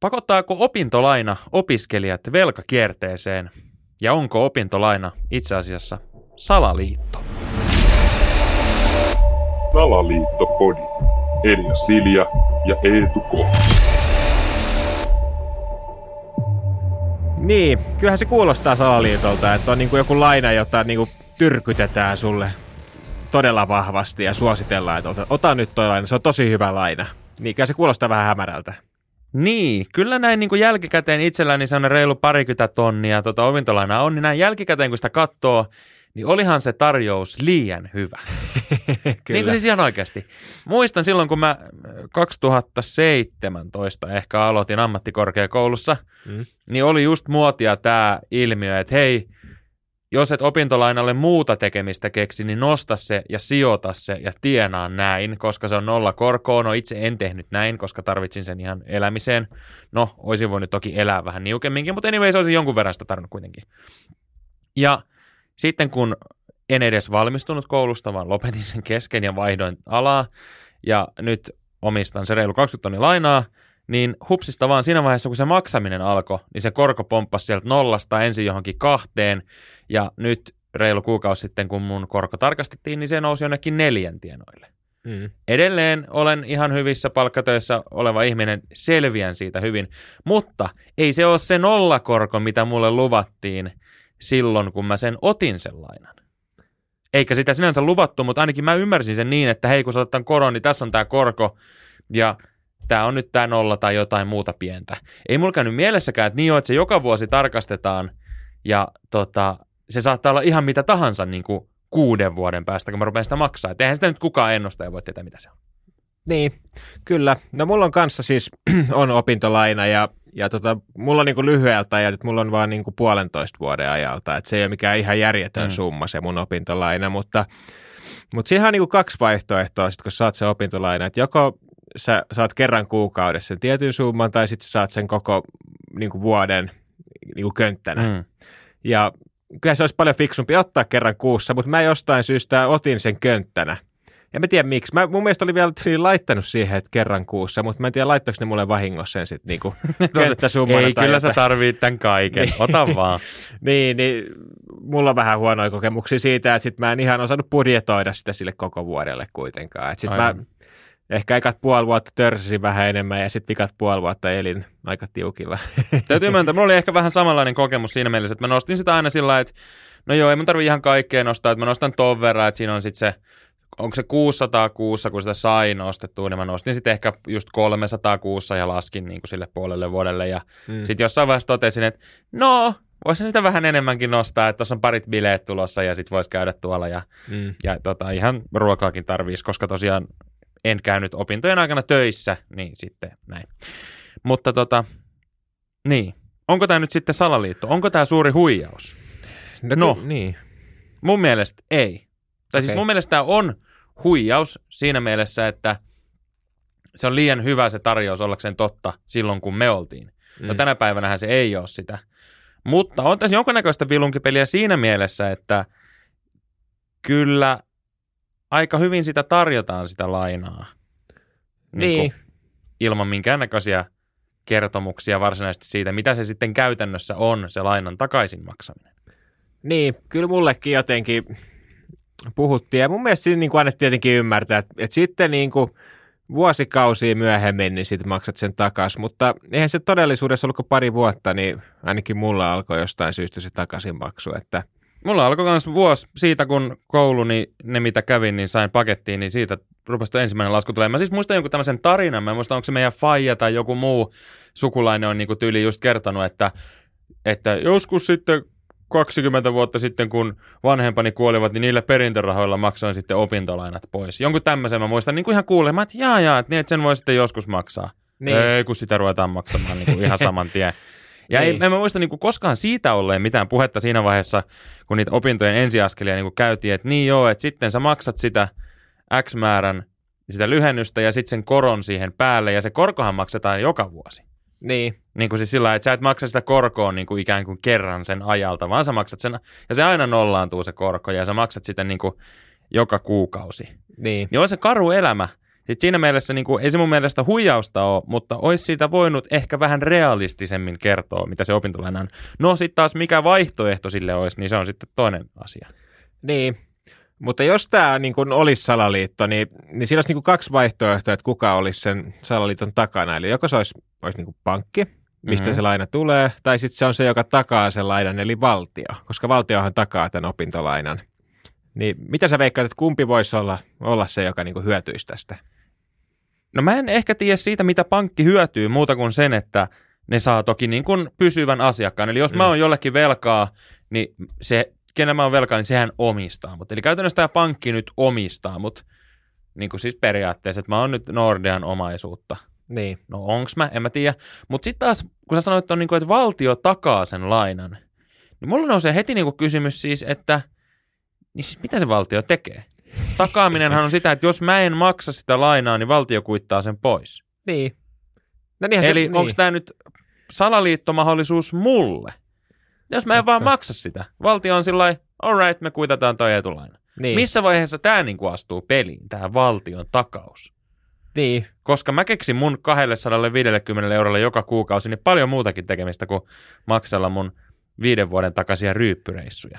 Pakottaako opintolaina opiskelijat velkakierteeseen ja onko opintolaina itse asiassa salaliitto? Salaliittopodi. Elia Silja ja Eetu K. Niin, kyllähän se kuulostaa salaliitolta, että on niin kuin joku laina, jota niin kuin tyrkytetään sulle todella vahvasti ja suositellaan, että ota, ota nyt toi laina, se on tosi hyvä laina. Niin, kyllä se kuulostaa vähän hämärältä. Niin, kyllä näin niin kuin jälkikäteen itselläni sellainen reilu parikymmentä tonnia tota opintolainaa on, niin näin jälkikäteen kun sitä katsoo, niin olihan se tarjous liian hyvä. Kyllä. Niin kuin siis ihan oikeasti. Muistan silloin, kun mä 2017 ehkä aloitin ammattikorkeakoulussa, Mm. niin oli just muotia tämä ilmiö, että hei, jos et opintolainalle muuta tekemistä keksi, niin nosta se ja sijoita se ja tienaa näin, koska se on nolla korkoa. No itse en tehnyt näin, koska tarvitsin sen ihan elämiseen. No, olisin voinut toki elää vähän niukemminkin, mutta anyways olisin jonkun verran sitä tarvinnut kuitenkin. Ja sitten kun en edes valmistunut koulusta, vaan lopetin sen kesken ja vaihdoin alaa, ja nyt omistan se reilu 20 tonnia lainaa, niin hupsista vaan siinä vaiheessa, kun se maksaminen alkoi, niin se korko pomppasi sieltä nollasta ensin johonkin kahteen, ja nyt reilu kuukausi sitten, kun mun korko tarkastettiin, niin se nousi jonnekin neljän tienoille. Mm. Edelleen olen ihan hyvissä palkkatöissä oleva ihminen, selviän siitä hyvin, mutta ei se ole se nollakorko, mitä mulle luvattiin silloin, kun mä sen otin sen lainan. Eikä sitä sinänsä luvattu, mutta ainakin mä ymmärsin sen niin, että hei, kun sä otat koron, niin tässä on tämä korko, ja tämä on nyt tämä nolla tai jotain muuta pientä. Ei mulla käynyt mielessäkään, että niin on, että se joka vuosi tarkastetaan, ja tota, se saattaa olla ihan mitä tahansa niin kuin kuuden vuoden päästä, kun mä rupean sitä maksaa. Et eihän sitä nyt kukaan ennustaja voi tietää, mitä se on. Niin, kyllä. No mulla on kanssa siis on opintolaina ja, ja tota, mulla on niinku lyhyeltä ajalta, että mulla on vaan niinku puolentoista vuoden ajalta, että se ei ole mikään ihan järjetön Mm. mm. summa se mun opintolaina, mutta, mutta siihen on niinku kaksi vaihtoehtoa, sit kun saat sen opintolaina, että joko sä saat kerran kuukaudessa sen tietyn summan tai sitten sä saat sen koko niinku vuoden niinku könttänä. Mm. Ja kyllä se olisi paljon fiksumpi ottaa kerran kuussa, mutta mä jostain syystä otin sen könttänä. En mä tiedä miksi. Mä, mun mielestä oli vielä laittanut siihen, että kerran kuussa, mutta mä en tiedä laittaako ne mulle vahingossa sen sitten niinku könttäsummana. Ei, tai kyllä sä jotain. tarvit tämän kaiken. Niin. Ota vaan. Niin, niin mulla on vähän huonoja kokemuksia siitä, että sit mä en ihan osannut budjetoida sitä sille koko vuodelle kuitenkaan. Et sit mä Aivan. Ehkä ekat puoli vuotta törsäsin vähän enemmän ja sitten vikat puoli vuotta elin aika tiukilla. Täytyy myöntää, mulla oli ehkä vähän samanlainen kokemus siinä mielessä, että mä nostin sitä aina sillä että no joo, ei mun tarvi ihan kaikkea nostaa, että mä nostan ton verran, että siinä on sitten se, onko se 600 kuussa, kun sitä sai nostettua, niin mä nostin sitten ehkä just 300 kuussa ja laskin niin kuin sille puolelle vuodelle. Ja Mm. sitten jossain vaiheessa totesin, että no, voisin sitä vähän enemmänkin nostaa, että tuossa on parit bileet tulossa ja sitten voisi käydä tuolla ja Mm. ja tota, ihan ruokaakin tarvitsisi, koska tosiaan en käynyt opintojen aikana töissä, niin sitten näin. Mutta tota, niin. Onko tämä nyt sitten salaliitto? Onko tämä suuri huijaus? No, No. niin. Mun mielestä ei. Tai siis Okei. mun mielestä tämä on huijaus siinä mielessä, että se on liian hyvä se tarjous ollakseen totta silloin, kun me oltiin. No Mm. tänä päivänä se ei ole sitä. Mutta on tässä jonkinnäköistä vilunkipeliä siinä mielessä, että kyllä aika hyvin sitä tarjotaan sitä lainaa. Niin. kuin ilman minkäännäköisiä kertomuksia varsinaisesti siitä, mitä se sitten käytännössä on, se lainan takaisin maksaminen. Niin, kyllä mullekin jotenkin puhuttiin. Ja mun mielestä siinä niin kuin annettiin jotenkin ymmärtää, että, että sitten niin kuin vuosikausia myöhemmin niin sitten maksat sen takaisin. Mutta eihän se todellisuudessa ollut kuin pari vuotta, niin ainakin mulla alkoi jostain syystä se takaisinmaksu. Että, Mulla alkoi myös vuosi siitä, kun kouluni, ne mitä kävin, niin sain pakettiin, niin siitä rupesi ensimmäinen lasku tulemaan. Mä siis muistan jonkun tämmöisen tarinan, mä en muista, onko se meidän faija tai joku muu sukulainen on niin tyyli just kertonut, että, että joskus sitten 20 vuotta sitten, kun vanhempani kuolivat, niin niillä perintörahoilla maksoin sitten opintolainat pois. Jonkun tämmöisen mä muistan niin kuin ihan kuulemaan, että jaa jaa, että, niin, että sen voi sitten joskus maksaa. Niin. Ei, kun sitä ruvetaan maksamaan niin kuin ihan saman tien. Ja ei, Niin. en mä muista niin kuin koskaan siitä olleen mitään puhetta siinä vaiheessa, kun niitä opintojen ensiaskelia niin kuin käytiin, että niin joo, että sitten sä maksat sitä X määrän sitä lyhennystä ja sitten sen koron siihen päälle, ja se korkohan maksetaan joka vuosi. niin, Niin kuin siis sillä että sä et maksa sitä korkoa niin kuin ikään kuin kerran sen ajalta, vaan sä maksat sen, ja se aina nollaantuu se korko, ja sä maksat sitä niin kuin joka kuukausi. niin, Niin on se karu elämä, Sitten siinä mielessä niin kuin, ei se mun mielestä huijausta ole, mutta olisi siitä voinut ehkä vähän realistisemmin kertoa, mitä se opintolaina on. No sitten taas mikä vaihtoehto sille olisi, niin se on sitten toinen asia. Niin, mutta jos tämä niin kuin olisi salaliitto, niin, niin siinä olisi niin kuin kaksi vaihtoehtoa, että kuka olisi sen salaliiton takana. Eli joko se olisi, olisi niin kuin pankki, mistä mm-hmm. se laina tulee, tai sitten se on se, joka takaa sen lainan, eli valtio, koska valtiohan takaa tämän opintolainan. Niin mitä sä veikkaat, että kumpi voisi olla, olla se, joka niin kuin hyötyisi tästä? No mä en ehkä tiedä siitä, mitä pankki hyötyy muuta kuin sen, että ne saa toki niin kuin pysyvän asiakkaan. Eli jos mm. mä oon jollekin velkaa, niin se, kenen mä oon velkaa, niin sehän omistaa. Mutta eli käytännössä tämä pankki nyt omistaa, mutta niin kuin siis periaatteessa, että mä oon nyt Nordean omaisuutta. Niin. No onks mä, en mä tiedä. Mutta sitten taas, kun sä sanoit, että, on niin kuin, että valtio takaa sen lainan, niin mulla nousee heti niin kuin kysymys siis, että niin siis mitä se valtio tekee? Takaaminenhan on sitä, että jos mä en maksa sitä lainaa, niin valtio kuittaa sen pois. Niin. No Eli se, onko niin. tämä nyt salaliittomahdollisuus mulle? Jos mä en vaan maksa sitä. Valtio on sillä alright, me kuitataan toi etulaina. Niin. Missä vaiheessa tämä niinku astuu peliin, tämä valtion takaus? Niin. Koska mä keksin mun 250 eurolla joka kuukausi niin paljon muutakin tekemistä kuin maksella mun viiden vuoden takaisia ryyppyreissuja.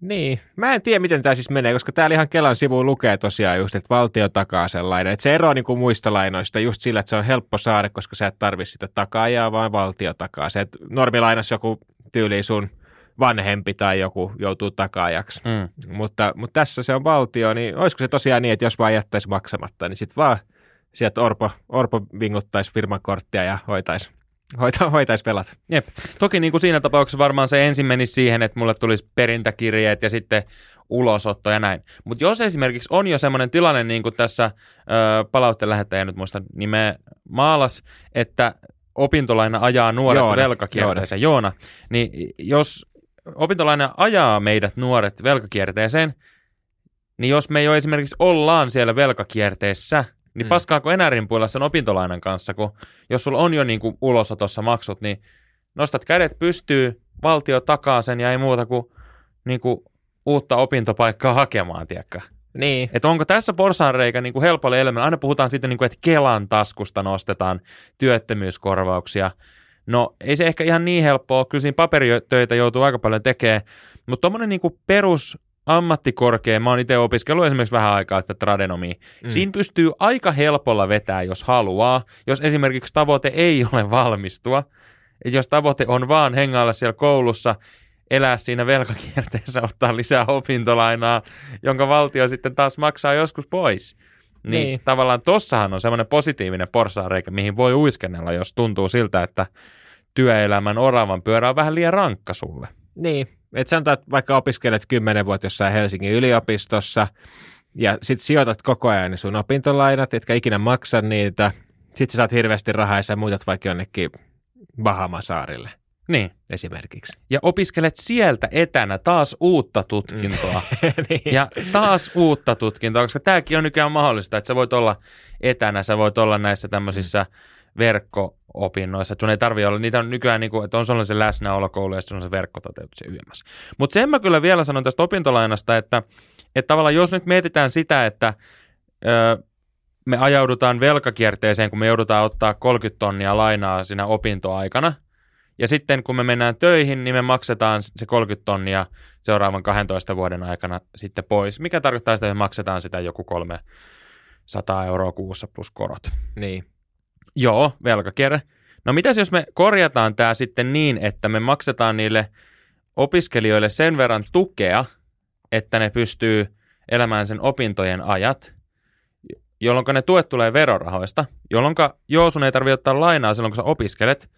Niin, mä en tiedä miten tämä siis menee, koska täällä ihan Kelan sivuun lukee tosiaan just, että valtio takaa sellainen. Että se eroaa niin kuin muista lainoista just sillä, että se on helppo saada, koska sä et tarvitse sitä takaajaa, vaan valtio takaa. Se, että normilainassa joku tyyli sun vanhempi tai joku joutuu takaajaksi. Mm. Mutta, mutta tässä se on valtio, niin olisiko se tosiaan niin, että jos vaan jättäisi maksamatta, niin sitten vaan sieltä Orpo, Orpo vinguttaisi firmakorttia ja hoitaisi Hoita, hoitaisi velat. Jep. Toki niin kuin siinä tapauksessa varmaan se ensin menisi siihen, että mulle tulisi perintäkirjeet ja sitten ulosotto ja näin. Mutta jos esimerkiksi on jo semmoinen tilanne, niin kuin tässä ö, palautteen lähettäjä nyt muista nimeä maalas, että opintolaina ajaa nuoret Joona. velkakierteeseen, Joona. Joona, niin jos opintolaina ajaa meidät nuoret velkakierteeseen, niin jos me jo esimerkiksi ollaan siellä velkakierteessä – niin mm. paskaako enää rimpuilla sen opintolainan kanssa, kun jos sulla on jo niin kuin ulosotossa maksut, niin nostat kädet pystyy, valtio takaa sen ja ei muuta kuin, niin kuin uutta opintopaikkaa hakemaan, tiedäkö? Niin. Että onko tässä porsaanreikä niin kuin helpolle elämään? Aina puhutaan siitä, niin kuin, että Kelan taskusta nostetaan työttömyyskorvauksia. No ei se ehkä ihan niin helppoa, kyllä siinä paperitöitä joutuu aika paljon tekemään, mutta tuommoinen niin perus ammattikorkea, mä oon itse opiskellut esimerkiksi vähän aikaa että tradenomia. Mm. Siinä pystyy aika helpolla vetää, jos haluaa, jos esimerkiksi tavoite ei ole valmistua. Et jos tavoite on vaan hengailla siellä koulussa, elää siinä velkakierteessä, ottaa lisää opintolainaa, jonka valtio sitten taas maksaa joskus pois. Niin, niin. tavallaan tossahan on semmoinen positiivinen porsaareikä, mihin voi uiskennella, jos tuntuu siltä, että työelämän oravan pyörä on vähän liian rankka sulle. Niin, että sanotaan, että vaikka opiskelet kymmenen vuotta jossain Helsingin yliopistossa ja sitten sijoitat koko ajan sun opintolainat, etkä ikinä maksa niitä, sitten sä saat hirveästi rahaa ja sä muutat vaikka jonnekin Bahamasaarille. Niin. Esimerkiksi. Ja opiskelet sieltä etänä taas uutta tutkintoa. niin. Ja taas uutta tutkintoa, koska tämäkin on nykyään mahdollista, että sä voit olla etänä, sä voit olla näissä tämmöisissä verkko-opinnoissa, että sun ei tarvi olla, niitä on nykyään, niin kuin, että on sellainen läsnäolo koulu ja on se verkkototeutus ja yömässä. Mutta sen mä kyllä vielä sanon tästä opintolainasta, että, että tavallaan jos nyt mietitään sitä, että ö, me ajaudutaan velkakierteeseen, kun me joudutaan ottaa 30 tonnia lainaa siinä opintoaikana, ja sitten kun me mennään töihin, niin me maksetaan se 30 tonnia seuraavan 12 vuoden aikana sitten pois, mikä tarkoittaa sitä, että me maksetaan sitä joku 300 euroa kuussa plus korot. Niin. Joo, velkakierre. No mitäs jos me korjataan tämä sitten niin, että me maksetaan niille opiskelijoille sen verran tukea, että ne pystyy elämään sen opintojen ajat, jolloin ne tuet tulee verorahoista, jolloin joo, sun ei tarvitse ottaa lainaa silloin, kun sä opiskelet,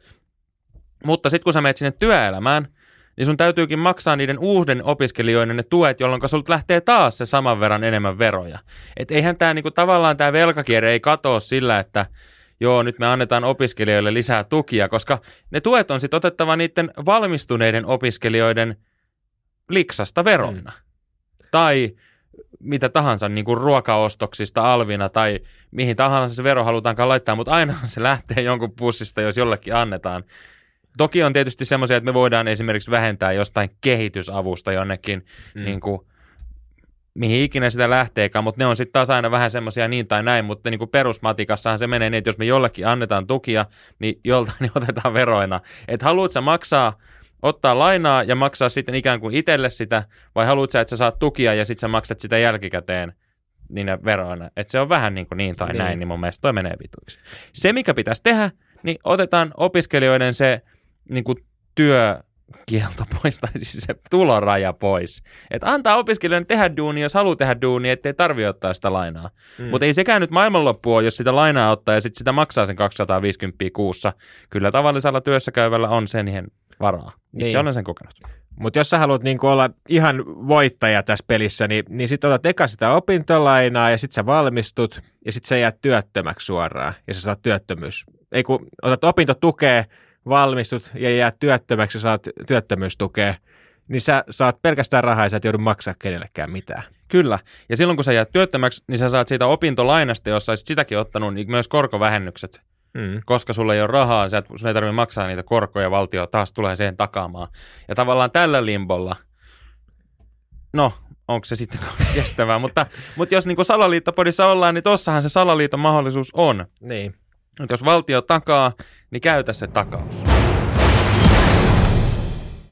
mutta sitten kun sä menet sinne työelämään, niin sun täytyykin maksaa niiden uuden opiskelijoiden ne tuet, jolloin sulta lähtee taas se saman verran enemmän veroja. Et eihän tämä niinku, tavallaan tämä velkakierre ei katoa sillä, että joo, nyt me annetaan opiskelijoille lisää tukia, koska ne tuet on sitten otettava niiden valmistuneiden opiskelijoiden liksasta verona. Mm. Tai mitä tahansa niin kuin ruokaostoksista alvina tai mihin tahansa se vero halutaankaan laittaa, mutta aina se lähtee jonkun pussista, jos jollekin annetaan. Toki on tietysti semmoisia, että me voidaan esimerkiksi vähentää jostain kehitysavusta jonnekin mm. niin kuin mihin ikinä sitä lähteekään, mutta ne on sitten taas aina vähän semmoisia niin tai näin, mutta niin kuin perusmatikassahan se menee niin, että jos me jollekin annetaan tukia, niin joltain niin otetaan veroina. Että haluat sä maksaa, ottaa lainaa ja maksaa sitten ikään kuin itselle sitä, vai haluat sä, että sä saat tukia ja sitten sä maksat sitä jälkikäteen niin ne veroina. Että se on vähän niin, kuin niin tai niin. näin, niin mun mielestä toi menee vituiksi. Se, mikä pitäisi tehdä, niin otetaan opiskelijoiden se niin kuin työ, kielto pois, tai siis se tuloraja pois. Että antaa opiskelijoiden tehdä duuni, jos haluaa tehdä duuni, ettei tarvi ottaa sitä lainaa. Mm. Mutta ei sekään nyt maailmanloppu ole, jos sitä lainaa ottaa ja sitten sitä maksaa sen 250 kuussa. Kyllä tavallisella työssä käyvällä on sen varaa. Itse niin. olen sen kokenut. Mutta jos sä haluat niinku olla ihan voittaja tässä pelissä, niin, niin sitten otat eka sitä opintolainaa ja sitten sä valmistut ja sitten sä jäät työttömäksi suoraan ja sä saat työttömyys. Ei kun otat opintotukea, valmistut ja jäät työttömäksi ja saat työttömyystukea, niin sä saat pelkästään rahaa ja sä et joudu maksaa kenellekään mitään. Kyllä. Ja silloin kun sä jäät työttömäksi, niin sä saat siitä opintolainasta, jos sä sitäkin ottanut, niin myös korkovähennykset. Mm. Koska sulla ei ole rahaa, sä et, sun ei tarvitse maksaa niitä korkoja, valtio taas tulee siihen takaamaan. Ja tavallaan tällä limbolla, no, onko se sitten kestävää, mutta, mutta jos niin salaliittopodissa ollaan, niin tossahan se salaliiton mahdollisuus on. Niin. Mutta jos valtio takaa, niin käytä se takaus.